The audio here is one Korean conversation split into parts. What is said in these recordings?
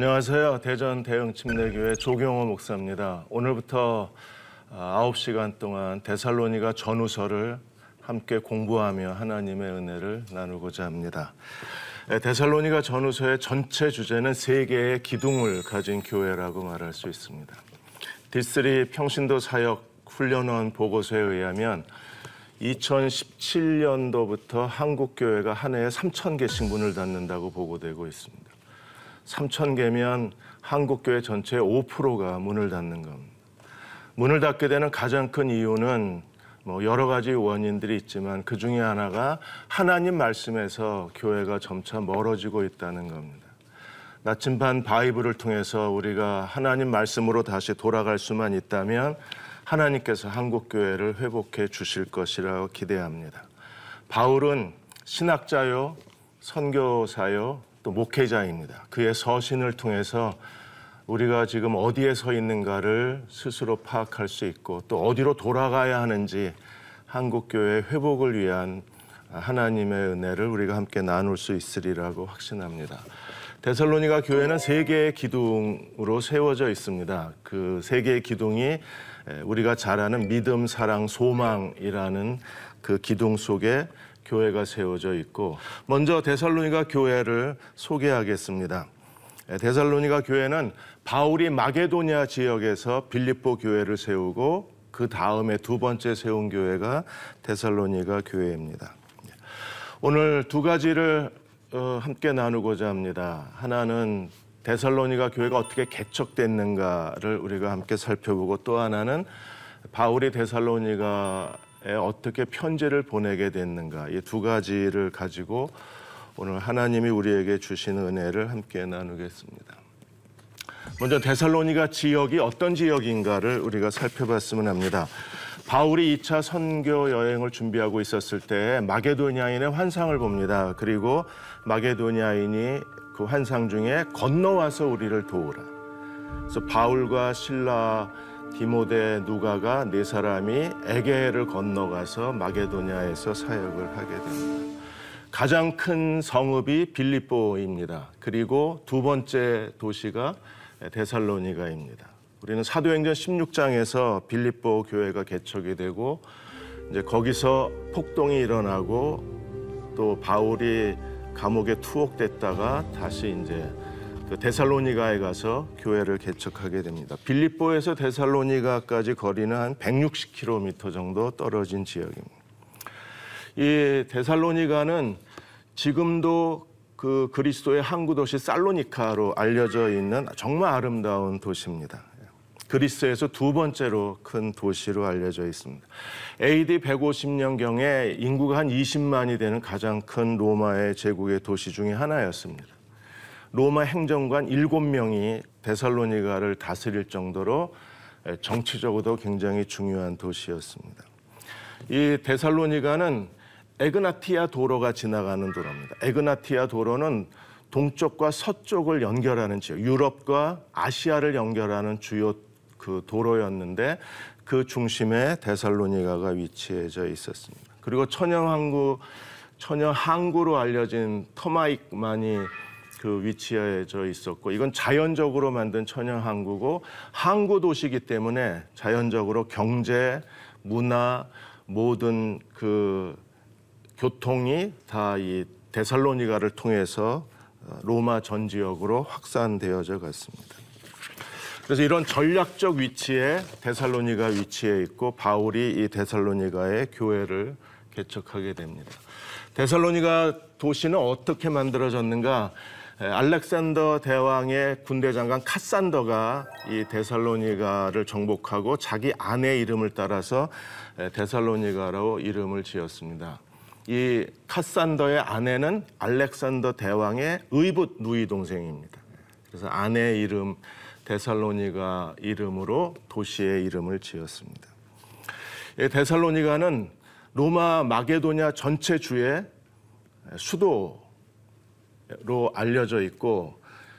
안녕하세요. 대전 대흥 침례교회 조경호 목사입니다. 오늘부터 9시간 동안 데살로니가 전후서를 함께 공부하며 하나님의 은혜를 나누고자 합니다. 데살로니가 전후서의 전체 주제는 세 개의 기둥을 가진 교회라고 말할 수 있습니다. 디스리 평신도 사역 훈련원 보고서에 의하면 2017년도부터 한국 교회가 한 해에 3천 개씩 문을 닫는다고 보고되고 있습니다. 3천 개면 한국 교회 전체의 5%가 문을 닫는 겁니다. 문을 닫게 되는 가장 큰 이유는 뭐 여러 가지 원인들이 있지만 그 중에 하나가 하나님 말씀에서 교회가 점차 멀어지고 있다는 겁니다. 나침반 바이블을 통해서 우리가 하나님 말씀으로 다시 돌아갈 수만 있다면 하나님께서 한국 교회를 회복해 주실 것이라고 기대합니다. 바울은 신학자요, 선교사요, 또 목회자입니다. 그의 서신을 통해서 우리가 지금 어디에 서 있는가를 스스로 파악할 수 있고 또 어디로 돌아가야 하는지 한국 교회 회복을 위한 하나님의 은혜를 우리가 함께 나눌 수 있으리라고 확신합니다. 데살로니가 교회는 세 개의 기둥으로 세워져 있습니다. 그 세 개의 기둥이 우리가 잘 아는 믿음, 사랑, 소망이라는 그 기둥 속에 교회가 세워져 있고 먼저 데살로니가 교회를 소개하겠습니다. 데살로니가 교회는 바울이 마게도니아 지역에서 빌립보 교회를 세우고 그 다음에 두 번째 세운 교회가 데살로니가 교회입니다. 오늘 두 가지를 어, 함께 나누고자 합니다. 하나는 데살로니가 교회가 어떻게 개척됐는가를 우리가 함께 살펴보고 또 하나는 바울이 데살로니가에 어떻게 편지를 보내게 됐는가 이 두 가지를 가지고 오늘 하나님이 우리에게 주신 은혜를 함께 나누겠습니다. 먼저 데살로니가 지역이 어떤 지역인가를 우리가 살펴봤으면 합니다. 바울이 2차 선교 여행을 준비하고 있었을 때 마게도니아인의 환상을 봅니다. 그리고 마게도니아인이 그 환상 중에 건너와서 우리를 도우라. 그래서 바울과 신라 디모데 누가가 네 사람이 에게를 건너가서 마게도니아에서 사역을 하게 됩니다. 가장 큰 성읍이 빌립보입니다. 그리고 두 번째 도시가 데살로니가입니다. 우리는 사도행전 16장에서 빌립보 교회가 개척이 되고 이제 거기서 폭동이 일어나고 또 바울이 감옥에 투옥됐다가 다시 이제 그 데살로니가에 가서 교회를 개척하게 됩니다. 빌립보에서 데살로니가까지 거리는 한 160km 정도 떨어진 지역입니다. 이 데살로니가는 지금도 그 그리스도의 항구 도시 살로니카로 알려져 있는 정말 아름다운 도시입니다. 그리스에서 두 번째로 큰 도시로 알려져 있습니다. AD 150년경에 인구가 한 20만이 되는 가장 큰 로마의 제국의 도시 중의 하나였습니다. 로마 행정관 7명이 데살로니가를 다스릴 정도로 정치적으로도 굉장히 중요한 도시였습니다. 이 데살로니가는 에그나티아 도로가 지나가는 도로입니다. 에그나티아 도로는 동쪽과 서쪽을 연결하는 지역, 유럽과 아시아를 연결하는 주요 그 도로였는데 그 중심에 데살로니가가 위치해져 있었습니다. 그리고 천연 항구 천연 항구로 알려진 터마익만이 그 위치해져 있었고 이건 자연적으로 만든 천연 항구고 항구 도시이기 때문에 자연적으로 경제, 문화 모든 그 교통이 다 이 데살로니가를 통해서 로마 전 지역으로 확산되어져 갔습니다. 그래서 이런 전략적 위치에 데살로니가 위치해 있고 바울이 이 데살로니가의 교회를 개척하게 됩니다. 데살로니가 도시는 어떻게 만들어졌는가? 알렉산더 대왕의 군대 장관 카산더가 이 데살로니가를 정복하고 자기 아내 이름을 따라서 데살로니가로 이름을 지었습니다. 이 카산더의 아내는 알렉산더 대왕의 의붓 누이 동생입니다. 그래서 아내 이름 데살로니가 이름으로 도시의 이름을 지었습니다. 데살로니가는 로마 마게도냐 전체 주의 수도 로 알려져 있고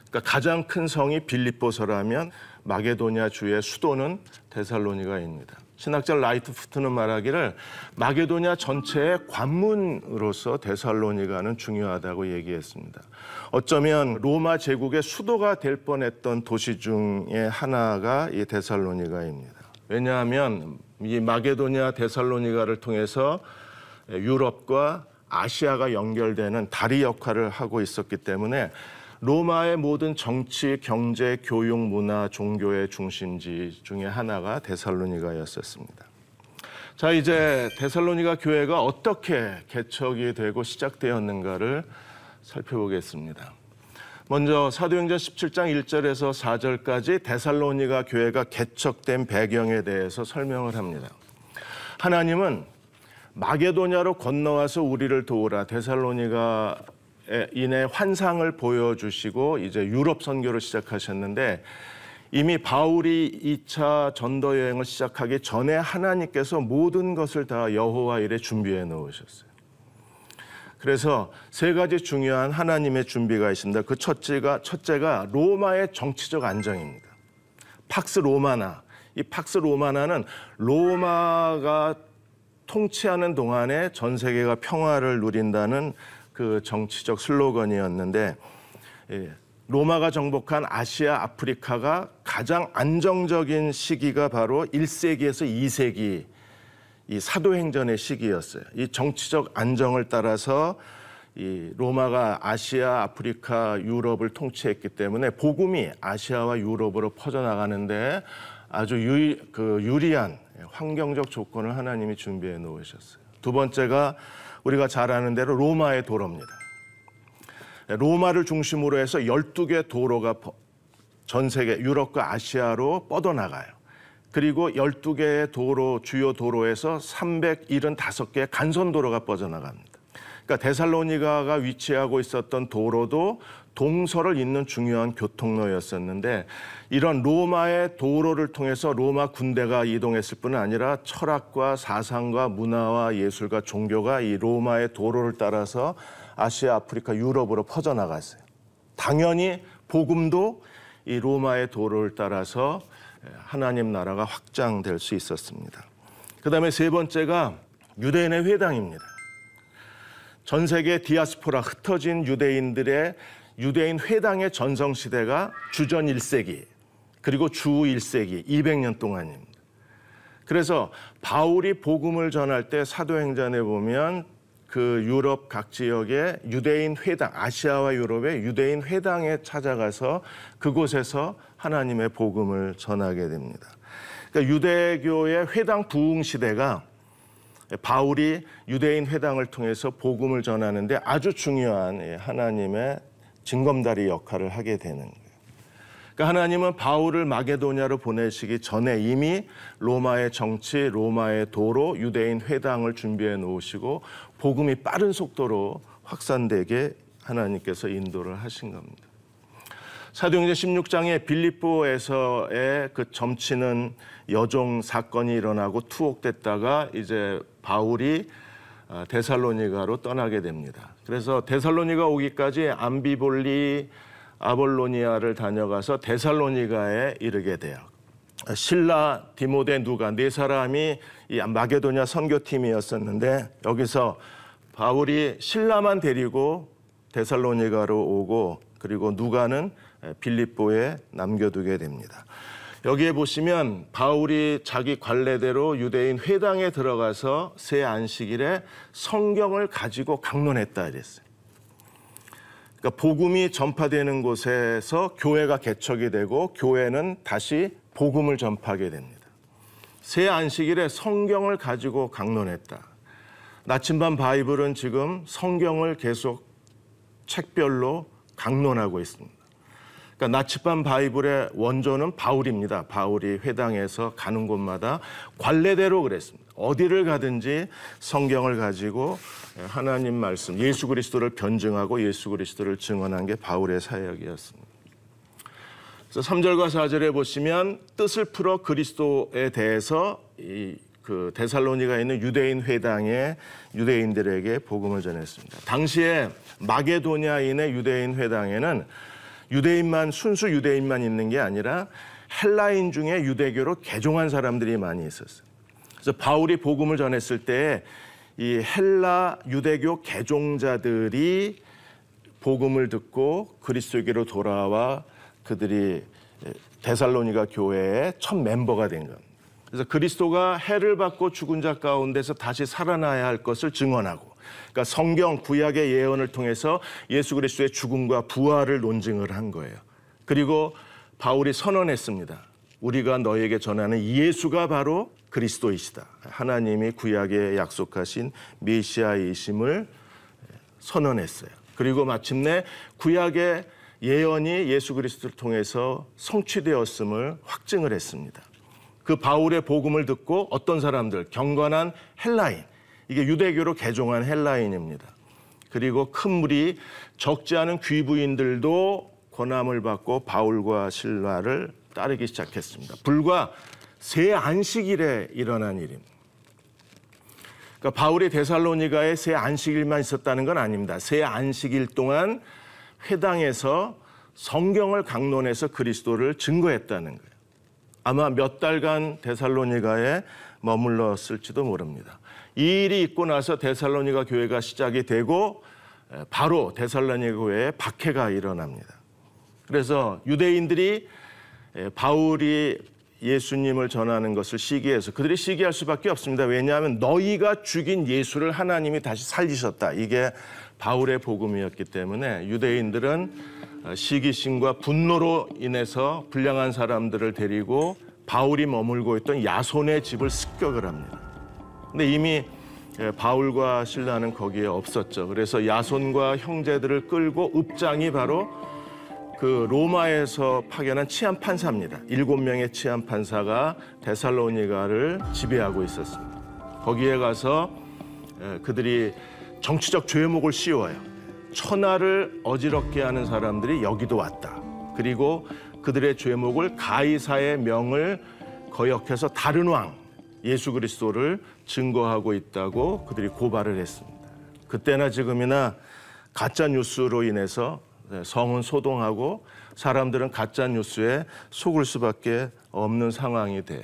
그러니까 가장 큰 성이 빌립보라면 마게도냐 주의 수도는 데살로니가입니다. 신학자 라이트 푸트는 말하기를 마게도냐 전체의 관문으로서 데살로니가는 중요하다고 얘기했습니다. 어쩌면 로마 제국의 수도가 될 뻔했던 도시 중에 하나가 이 데살로니가입니다. 왜냐하면 이 마게도냐 데살로니가를 통해서 유럽과 아시아가 연결되는 다리 역할을 하고 있었기 때문에 로마의 모든 정치, 경제, 교육, 문화, 종교의 중심지 중에 하나가 데살로니가였었습니다. 자, 이제 데살로니가 교회가 어떻게 개척이 되고 시작되었는가를 살펴보겠습니다. 먼저 사도행전 17장 1절에서 4절까지 데살로니가 교회가 개척된 배경에 대해서 설명을 합니다. 하나님은 마게도냐로 건너와서 우리를 도우라 데살로니가 인해 환상을 보여주시고 이제 유럽 선교를 시작하셨는데 이미 바울이 2차 전도 여행을 시작하기 전에 하나님께서 모든 것을 다 여호와 일에 준비해 놓으셨어요. 그래서 세 가지 중요한 하나님의 준비가 있습니다. 그 첫째가 첫째가 로마의 정치적 안정입니다. 팍스 로마나 이 팍스 로마나는 로마가 통치하는 동안에 전 세계가 평화를 누린다는 그 정치적 슬로건이었는데 예, 로마가 정복한 아시아, 아프리카가 가장 안정적인 시기가 바로 1세기에서 2세기 이 사도행전의 시기였어요. 이 정치적 안정을 따라서 이 로마가 아시아, 아프리카, 유럽을 통치했기 때문에 복음이 아시아와 유럽으로 퍼져나가는데 아주 유, 그 유리한 환경적 조건을 하나님이 준비해 놓으셨어요. 두 번째가 우리가 잘 아는 대로 로마의 도로입니다. 로마를 중심으로 해서 12개 도로가 전 세계 유럽과 아시아로 뻗어나가요. 그리고 12개의 도로, 주요 도로에서 375개의 간선 도로가 뻗어나갑니다. 그러니까 데살로니가가 위치하고 있었던 도로도 동서를 잇는 중요한 교통로였었는데 이런 로마의 도로를 통해서 로마 군대가 이동했을 뿐 아니라 철학과 사상과 문화와 예술과 종교가 이 로마의 도로를 따라서 아시아, 아프리카, 유럽으로 퍼져나갔어요. 당연히 복음도 이 로마의 도로를 따라서 하나님 나라가 확장될 수 있었습니다. 그 다음에 세 번째가 유대인의 회당입니다. 전 세계 디아스포라 흩어진 유대인들의 유대인 회당의 전성시대가 주전 1세기 그리고 주 1세기 200년 동안입니다. 그래서 바울이 복음을 전할 때 사도행전에 보면 그 유럽 각 지역의 유대인 회당, 아시아와 유럽의 유대인 회당에 찾아가서 그곳에서 하나님의 복음을 전하게 됩니다. 그러니까 유대교의 회당 부흥 시대가 바울이 유대인 회당을 통해서 복음을 전하는데 아주 중요한 예, 하나님의 징검다리 역할을 하게 되는 거예요. 그러니까 하나님은 바울을 마게도냐로 보내시기 전에 이미 로마의 정치, 로마의 도로, 유대인 회당을 준비해 놓으시고 복음이 빠른 속도로 확산되게 하나님께서 인도를 하신 겁니다. 사도행전 16장에 빌립보에서의 그 점치는 여종 사건이 일어나고 투옥됐다가 이제 바울이 어, 데살로니가로 떠나게 됩니다. 그래서 데살로니가 오기까지 암비볼리 아볼로니아를 다녀가서 데살로니가에 이르게 돼요. 신라, 디모데, 누가 네 사람이 이 마게도냐 선교팀이었었는데 여기서 바울이 신라만 데리고 데살로니가로 오고 그리고 누가는 빌립보에 남겨두게 됩니다. 여기에 보시면 바울이 자기 관례대로 유대인 회당에 들어가서 세 안식일에 성경을 가지고 강론했다 이랬어요. 그러니까 복음이 전파되는 곳에서 교회가 개척이 되고 교회는 다시 복음을 전파하게 됩니다. 세 안식일에 성경을 가지고 강론했다. 나침반 바이블은 지금 성경을 계속 책별로 강론하고 있습니다. 그러니까 나치반 바이블의 원조는 바울입니다. 바울이 회당에서 가는 곳마다 관례대로 그랬습니다. 어디를 가든지 성경을 가지고 하나님 말씀, 예수 그리스도를 변증하고 예수 그리스도를 증언한 게 바울의 사역이었습니다. 그래서 3절과 4절에 보시면 뜻을 풀어 그리스도에 대해서 이 그 데살로니가 있는 유대인 회당의 유대인들에게 복음을 전했습니다. 당시에 마게도냐인의 유대인 회당에는 유대인만 순수 유대인만 있는 게 아니라 헬라인 중에 유대교로 개종한 사람들이 많이 있었어요. 그래서 바울이 복음을 전했을 때 이 헬라 유대교 개종자들이 복음을 듣고 그리스도에게로 돌아와 그들이 데살로니가 교회의 첫 멤버가 된 겁니다. 그래서 그리스도가 해를 받고 죽은 자 가운데서 다시 살아나야 할 것을 증언하고 그러니까 성경 구약의 예언을 통해서 예수 그리스도의 죽음과 부활을 논증을 한 거예요. 그리고 바울이 선언했습니다. 우리가 너에게 전하는 예수가 바로 그리스도이시다. 하나님이 구약에 약속하신 메시아이심을 선언했어요. 그리고 마침내 구약의 예언이 예수 그리스도를 통해서 성취되었음을 확증을 했습니다. 그 바울의 복음을 듣고 어떤 사람들 경건한 헬라인 이게 유대교로 개종한 헬라인입니다. 그리고 큰 무리 적지 않은 귀부인들도 권함을 받고 바울과 신라를 따르기 시작했습니다. 불과 새 안식일에 일어난 일입니다. 그러니까 바울이 데살로니가에 새 안식일만 있었다는 건 아닙니다. 새 안식일 동안 회당에서 성경을 강론해서 그리스도를 증거했다는 거예요. 아마 몇 달간 데살로니가에 머물렀을지도 모릅니다. 이 일이 있고 나서 데살로니가 교회가 시작이 되고 바로 데살로니가 교회에 박해가 일어납니다. 그래서 유대인들이 바울이 예수님을 전하는 것을 시기해서 그들이 시기할 수밖에 없습니다. 왜냐하면 너희가 죽인 예수를 하나님이 다시 살리셨다. 이게 바울의 복음이었기 때문에 유대인들은 시기심과 분노로 인해서 불량한 사람들을 데리고 바울이 머물고 있던 야손의 집을 습격을 합니다. 근데 이미 바울과 신라는 거기에 없었죠. 그래서 야손과 형제들을 끌고 읍장이 바로 그 로마에서 파견한 치안 판사입니다. 일곱 명의 치안 판사가 데살로니가를 지배하고 있었습니다. 거기에 가서 그들이 정치적 죄목을 씌워요. 천하를 어지럽게 하는 사람들이 여기도 왔다. 그리고 그들의 죄목을 가이사의 명을 거역해서 다른 왕 예수 그리스도를 증거하고 있다고 그들이 고발을 했습니다. 그때나 지금이나 가짜 뉴스로 인해서 네, 성은 소동하고 사람들은 가짜 뉴스에 속을 수밖에 없는 상황이 돼요.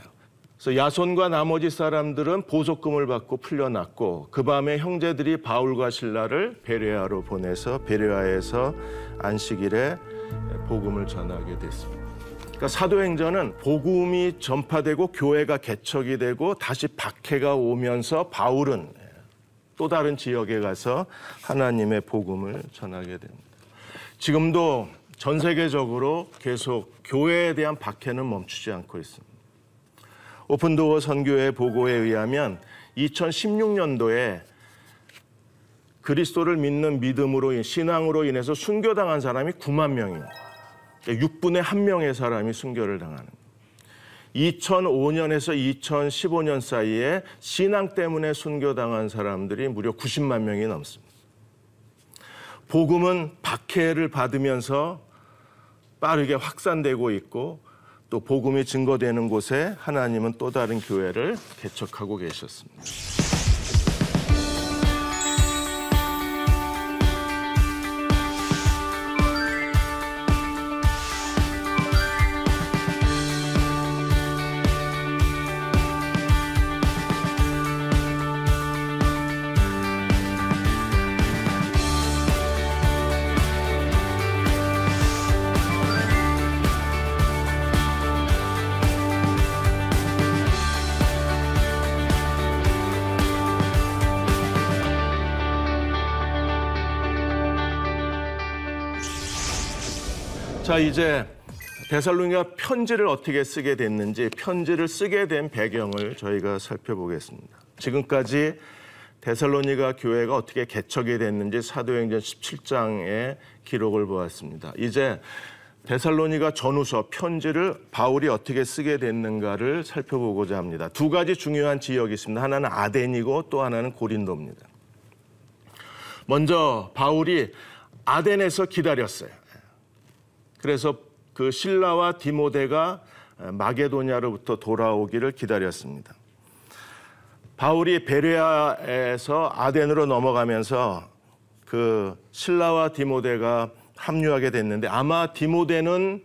그래서 야손과 나머지 사람들은 보석금을 받고 풀려났고 그 밤에 형제들이 바울과 신라를 베레아로 보내서 베레아에서 안식일에 복음을 전하게 됐습니다. 그러니까 사도행전은 복음이 전파되고 교회가 개척이 되고 다시 박해가 오면서 바울은 또 다른 지역에 가서 하나님의 복음을 전하게 됩니다. 지금도 전 세계적으로 계속 교회에 대한 박해는 멈추지 않고 있습니다. 오픈도어 선교회 보고에 의하면 2016년도에 그리스도를 믿는 믿음으로 신앙으로 인해서 순교당한 사람이 9만 명입니다. 6분의 1명의 사람이 순교를 당하는 2005년에서 2015년 사이에 신앙 때문에 순교당한 사람들이 무려 90만 명이 넘습니다. 복음은 박해를 받으면서 빠르게 확산되고 있고 또 복음이 증거되는 곳에 하나님은 또 다른 교회를 개척하고 계셨습니다. 자, 이제 데살로니가 편지를 어떻게 쓰게 됐는지 편지를 쓰게 된 배경을 저희가 살펴보겠습니다. 지금까지 데살로니가 교회가 어떻게 개척이 됐는지 사도행전 17장의 기록을 보았습니다. 이제 데살로니가 전후서 편지를 바울이 어떻게 쓰게 됐는가를 살펴보고자 합니다. 두 가지 중요한 지역이 있습니다. 하나는 아덴이고 또 하나는 고린도입니다. 먼저 바울이 아덴에서 기다렸어요. 그래서 그 신라와 디모데가 마게도냐로부터 돌아오기를 기다렸습니다. 바울이 베레아에서 아덴으로 넘어가면서 그 신라와 디모데가 합류하게 됐는데 아마 디모데는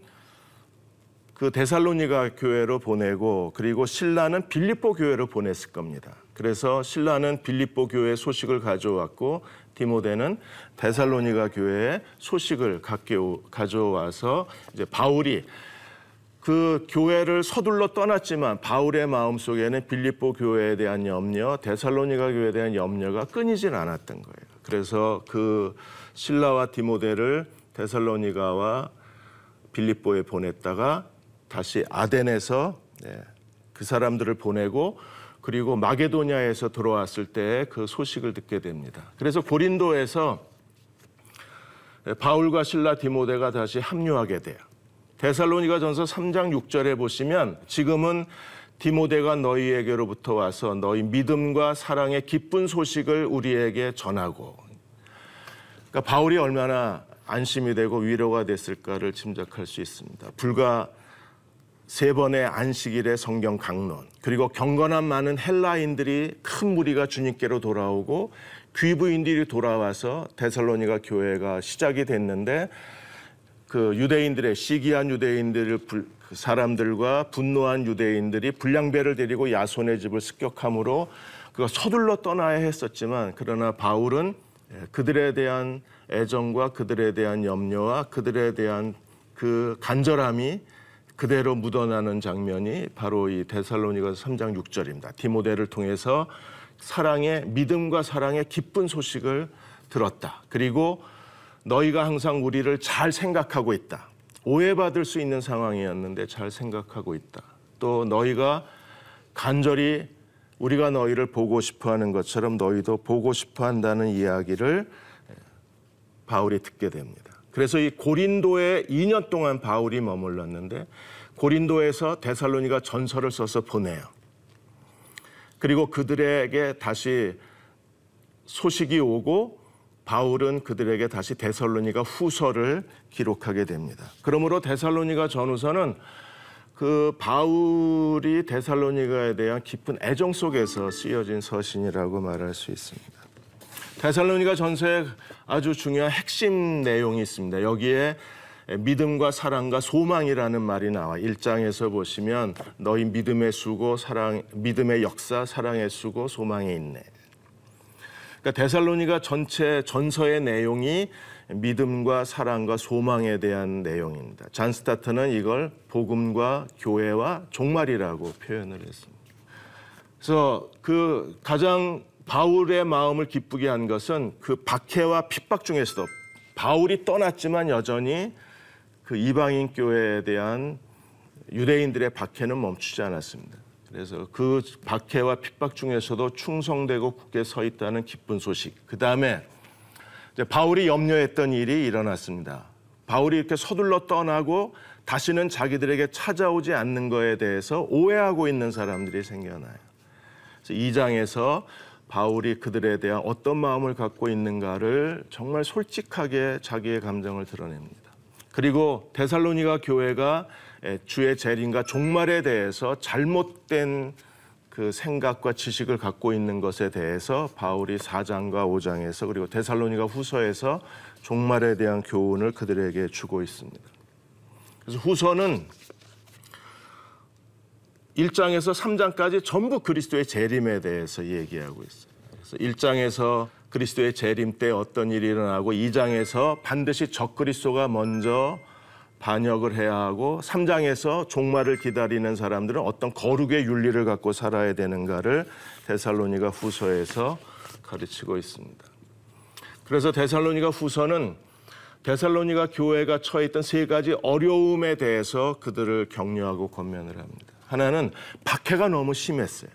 그 데살로니가 교회로 보내고 그리고 신라는 빌립보 교회로 보냈을 겁니다. 그래서 신라는 빌립보 교회 소식을 가져왔고 디모데는 데살로니가 교회에 소식을 가져와서 이제 바울이 그 교회를 서둘러 떠났지만 바울의 마음 속에는 빌립보 교회에 대한 염려, 데살로니가 교회에 대한 염려가 끊이질 않았던 거예요. 그래서 그 신라와 디모데를 데살로니가와 빌립보에 보냈다가 다시 아덴에서 네, 그 사람들을 보내고 그리고 마게도냐에서 들어왔을 때 그 소식을 듣게 됩니다. 그래서 고린도에서 바울과 신라 디모데가 다시 합류하게 돼요. 데살로니가 전서 3장 6절에 보시면 지금은 디모데가 너희에게로부터 와서 너희 믿음과 사랑의 기쁜 소식을 우리에게 전하고 그러니까 바울이 얼마나 안심이 되고 위로가 됐을까를 짐작할 수 있습니다. 불과 세 번의 안식일의 성경 강론 그리고 경건한 많은 헬라인들이 큰 무리가 주님께로 돌아오고 귀부인들이 돌아와서 데살로니가 교회가 시작이 됐는데 그 유대인들의 시기한 유대인들을 그 사람들과 분노한 유대인들이 불량배를 데리고 야손의 집을 습격함으로 그가 서둘러 떠나야 했었지만 그러나 바울은 예, 그들에 대한 애정과 그들에 대한 염려와 그들에 대한 그 간절함이 그대로 묻어나는 장면이 바로 이 데살로니가 3장 6절입니다. 디모데를 통해서 사랑의 믿음과 사랑의 기쁜 소식을 들었다. 그리고 너희가 항상 우리를 잘 생각하고 있다. 오해받을 수 있는 상황이었는데 잘 생각하고 있다. 또 너희가 간절히 우리가 너희를 보고 싶어 하는 것처럼 너희도 보고 싶어 한다는 이야기를 바울이 듣게 됩니다. 그래서 이 고린도에 2년 동안 바울이 머물렀는데 고린도에서 데살로니가 전설을 써서 보내요. 그리고 그들에게 다시 소식이 오고 바울은 그들에게 다시 데살로니가 후서를 기록하게 됩니다. 그러므로 데살로니가 전후서는 그 바울이 데살로니가에 대한 깊은 애정 속에서 쓰여진 서신이라고 말할 수 있습니다. 데살로니가 전서에 아주 중요한 핵심 내용이 있습니다. 여기에 믿음과 사랑과 소망이라는 말이 나와 1장에서 보시면 너희 믿음의 수고 사랑 믿음의 역사 사랑의 수고 소망에 있네. 그러니까 데살로니가 전체 전서의 내용이 믿음과 사랑과 소망에 대한 내용입니다. 잔 스타트는 이걸 복음과 교회와 종말이라고 표현을 했습니다. 그래서 그 가장 바울의 마음을 기쁘게 한 것은 그 박해와 핍박 중에서도 바울이 떠났지만 여전히 그 이방인 교회에 대한 유대인들의 박해는 멈추지 않았습니다. 그래서 그 박해와 핍박 중에서도 충성되고 굳게 서 있다는 기쁜 소식. 그 다음에 바울이 염려했던 일이 일어났습니다. 바울이 이렇게 서둘러 떠나고 다시는 자기들에게 찾아오지 않는 것에 대해서 오해하고 있는 사람들이 생겨나요. 그래서 2장에서 바울이 그들에 대한 어떤 마음을 갖고 있는가를 정말 솔직하게 자기의 감정을 드러냅니다. 그리고 데살로니가 교회가 주의 재림과 종말에 대해서 잘못된 그 생각과 지식을 갖고 있는 것에 대해서 바울이 4장과 5장에서 그리고 데살로니가 후서에서 종말에 대한 교훈을 그들에게 주고 있습니다. 그래서 후서는 1장에서 3장까지 전부 그리스도의 재림에 대해서 얘기하고 있어요. 그래서 1장에서 그리스도의 재림 때 어떤 일이 일어나고 2장에서 반드시 적그리스도가 먼저 반역을 해야 하고 3장에서 종말을 기다리는 사람들은 어떤 거룩의 윤리를 갖고 살아야 되는가를 데살로니가 후서에서 가르치고 있습니다. 그래서 데살로니가 후서는 데살로니가 교회가 처해 있던 세 가지 어려움에 대해서 그들을 격려하고 권면을 합니다. 하나는 박해가 너무 심했어요.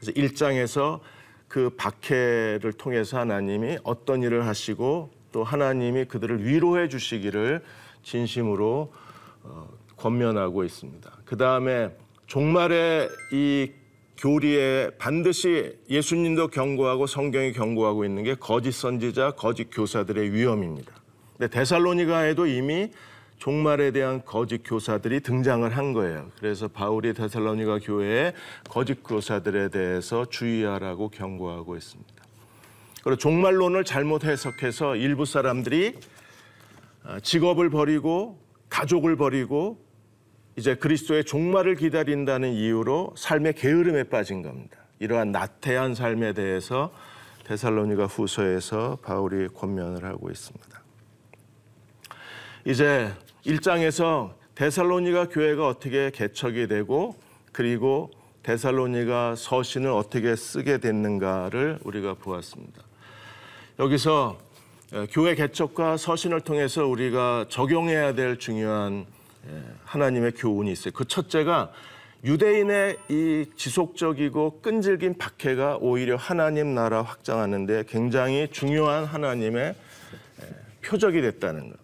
그래서 1장에서 그 박해를 통해서 하나님이 어떤 일을 하시고 또 하나님이 그들을 위로해 주시기를 진심으로 어, 권면하고 있습니다. 그 다음에 종말의 이 교리에 반드시 예수님도 경고하고 성경이 경고하고 있는 게 거짓 선지자, 거짓 교사들의 위험입니다. 근데 데살로니가에도 이미 종말에 대한 거짓 교사들이 등장을 한 거예요. 그래서 바울이 데살로니가 교회에 거짓 교사들에 대해서 주의하라고 경고하고 있습니다. 그리고 종말론을 잘못 해석해서 일부 사람들이 아, 직업을 버리고 가족을 버리고 이제 그리스도의 종말을 기다린다는 이유로 삶의 게으름에 빠진 겁니다. 이러한 나태한 삶에 대해서 데살로니가 후서에서 바울이 권면을 하고 있습니다. 이제 1장에서 데살로니가 교회가 어떻게 개척이 되고 그리고 데살로니가 서신을 어떻게 쓰게 됐는가를 우리가 보았습니다. 여기서 교회 개척과 서신을 통해서 우리가 적용해야 될 중요한 하나님의 교훈이 있어요. 그 첫째가 유대인의 이 지속적이고 끈질긴 박해가 오히려 하나님 나라 확장하는데 굉장히 중요한 하나님의 표적이 됐다는 것.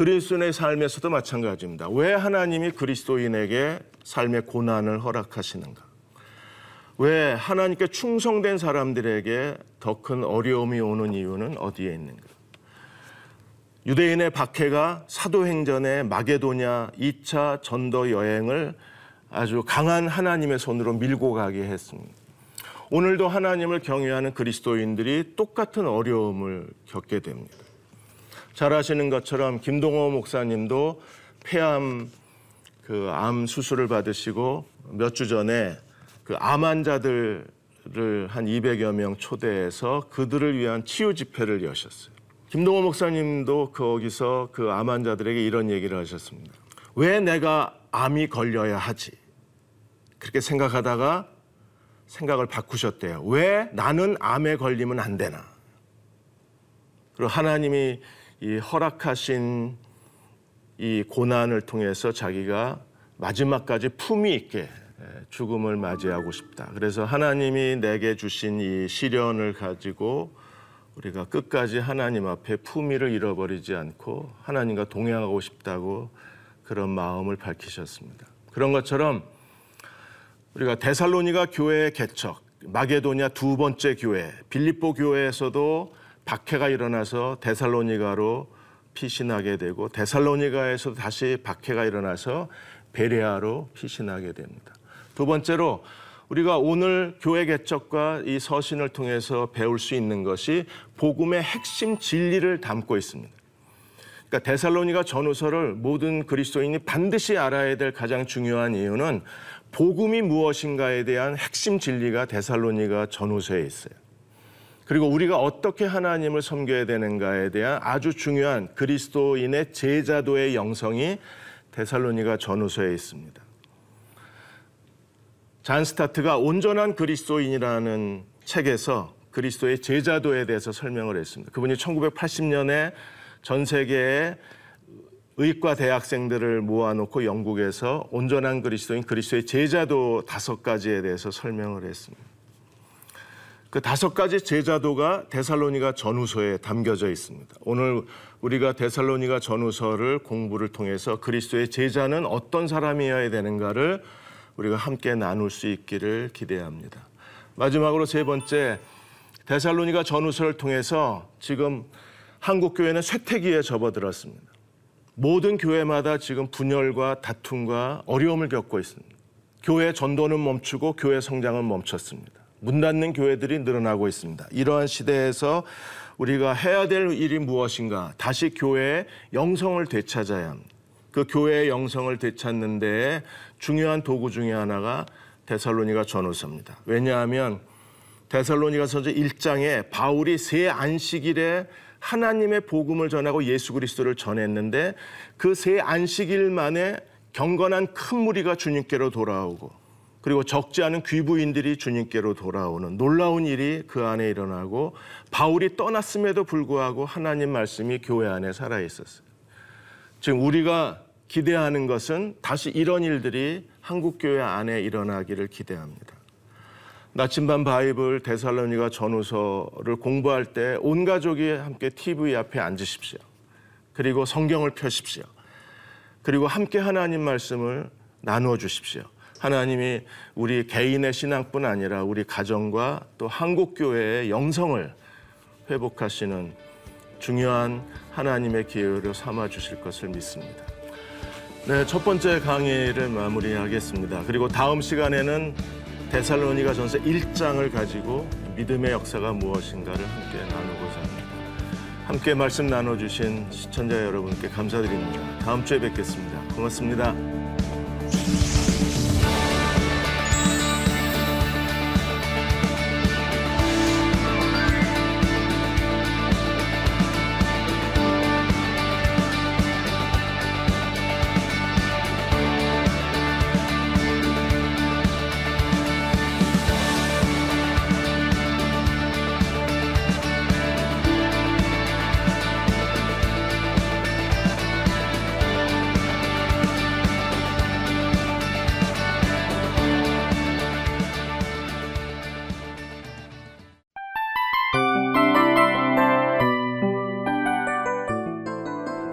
그리스도인의 삶에서도 마찬가지입니다. 왜 하나님이 그리스도인에게 삶의 고난을 허락하시는가? 왜 하나님께 충성된 사람들에게 더 큰 어려움이 오는 이유는 어디에 있는가? 유대인의 박해가 사도행전의 마게도냐 2차 전도 여행을 아주 강한 하나님의 손으로 밀고 가게 했습니다. 오늘도 하나님을 경외하는 그리스도인들이 똑같은 어려움을 겪게 됩니다. 잘 아시는 것처럼 김동호 목사님도 폐암 그 암 수술을 받으시고 몇 주 전에 그 암 환자들을 한 200여 명 초대해서 그들을 위한 치유 집회를 여셨어요. 김동호 목사님도 거기서 그 암 환자들에게 이런 얘기를 하셨습니다. 왜 내가 암이 걸려야 하지? 그렇게 생각하다가 생각을 바꾸셨대요. 왜 나는 암에 걸리면 안 되나? 그리고 하나님이 이 허락하신 이 고난을 통해서 자기가 마지막까지 품위 있게 죽음을 맞이하고 싶다. 그래서 하나님이 내게 주신 이 시련을 가지고 우리가 끝까지 하나님 앞에 품위를 잃어버리지 않고 하나님과 동행하고 싶다고 그런 마음을 밝히셨습니다. 그런 것처럼 우리가 데살로니가 교회의 개척, 마게도냐 두 번째 교회, 빌립보 교회에서도 박해가 일어나서 데살로니가로 피신하게 되고 데살로니가에서 다시 박해가 일어나서 베레아로 피신하게 됩니다. 두 번째로 우리가 오늘 교회 개척과 이 서신을 통해서 배울 수 있는 것이 복음의 핵심 진리를 담고 있습니다. 그러니까 데살로니가 전후서를 모든 그리스도인이 반드시 알아야 될 가장 중요한 이유는 복음이 무엇인가에 대한 핵심 진리가 데살로니가 전후서에 있어요. 그리고 우리가 어떻게 하나님을 섬겨야 되는가에 대한 아주 중요한 그리스도인의 제자도의 영성이 데살로니가 전후서에 있습니다. 잔 스타트가 온전한 그리스도인이라는 책에서 그리스도의 제자도에 대해서 설명을 했습니다. 그분이 1980년에 전 세계의 의과 대학생들을 모아놓고 영국에서 온전한 그리스도인 그리스도의 제자도 다섯 가지에 대해서 설명을 했습니다. 그 다섯 가지 제자도가 데살로니가 전후서에 담겨져 있습니다. 오늘 우리가 데살로니가 전후서를 공부를 통해서 그리스도의 제자는 어떤 사람이어야 되는가를 우리가 함께 나눌 수 있기를 기대합니다. 마지막으로 세 번째 데살로니가 전후서를 통해서 지금 한국 교회는 쇠퇴기에 접어들었습니다. 모든 교회마다 지금 분열과 다툼과 어려움을 겪고 있습니다. 교회 전도는 멈추고 교회 성장은 멈췄습니다. 문 닫는 교회들이 늘어나고 있습니다. 이러한 시대에서 우리가 해야 될 일이 무엇인가? 다시 교회의 영성을 되찾아야 합니다. 그 교회의 영성을 되찾는 데 중요한 도구 중의 하나가 데살로니가 전후서입니다. 왜냐하면 데살로니가서서 1장에 바울이 새 안식일에 하나님의 복음을 전하고 예수 그리스도를 전했는데 그 새 안식일 만에 경건한 큰 무리가 주님께로 돌아오고 그리고 적지 않은 귀부인들이 주님께로 돌아오는 놀라운 일이 그 안에 일어나고 바울이 떠났음에도 불구하고 하나님 말씀이 교회 안에 살아 있었어요. 지금 우리가 기대하는 것은 다시 이런 일들이 한국 교회 안에 일어나기를 기대합니다. 나침반 바이블 데살로니가 전후서를 공부할 때 온 가족이 함께 TV 앞에 앉으십시오. 그리고 성경을 펴십시오. 그리고 함께 하나님 말씀을 나누어 주십시오. 하나님이 우리 개인의 신앙뿐 아니라 우리 가정과 또 한국 교회의 영성을 회복하시는 중요한 하나님의 기회로 삼아 주실 것을 믿습니다. 네, 첫 번째 강의를 마무리하겠습니다. 그리고 다음 시간에는 데살로니가 전서 1장을 가지고 믿음의 역사가 무엇인가를 함께 나누고자 합니다. 함께 말씀 나눠주신 시청자 여러분께 감사드립니다. 다음 주에 뵙겠습니다. 고맙습니다.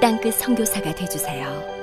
땅끝 선교사가 되주세요.